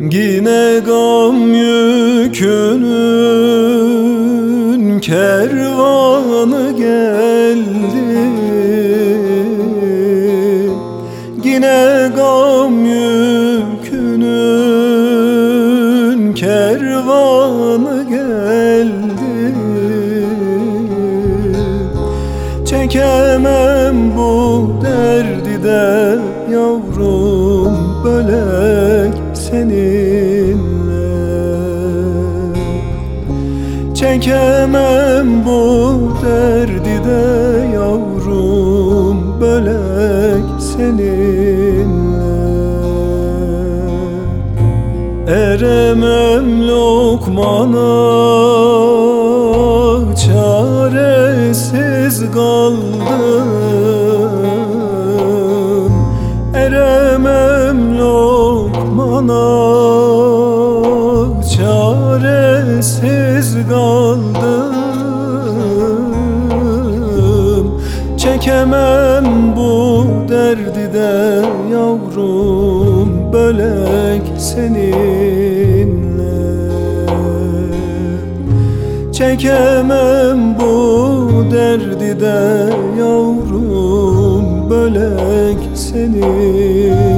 Yine gam yükünün kervanı geldi. Yine gam yükünün kervanı geldi. Çekemem Çekemem bu derdi de yavrum bölek seninle. Eremem lokmana çaresiz kaldım. Eremem lokmana Çekemem bu derdi de yavrum bölek seninle. Çekemem bu derdi de yavrum bölek seninle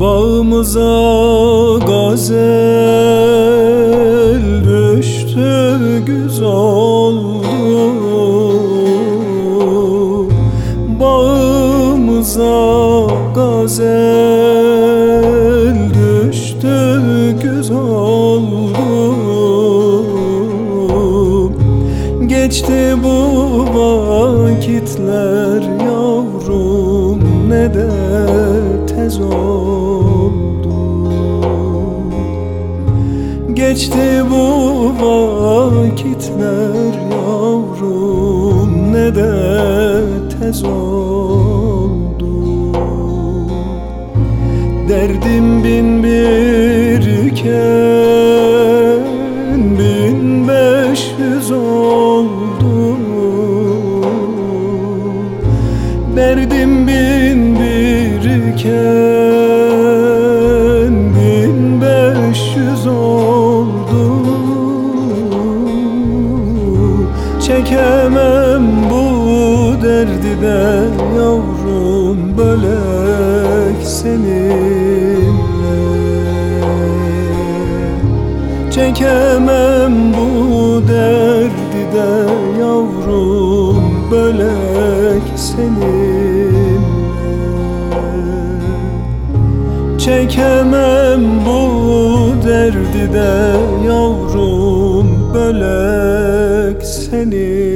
Bağımıza gazel düştü güz oldu Bağımıza gazel düştü güz oldu Geçti bu vakitler yavrum ne tez oldu Geçti bu vakitler yavrum ne de tez oldu Derdim bin bir iken bin beş yüz oldu Derdim bin bir iken bin beş yüz oldu. Çekemem bu derdi de yavrum bölek seninle. Çekemem bu derdi de yavrum bölek seninle Çekemem bu derdi de yavrum bölek seninle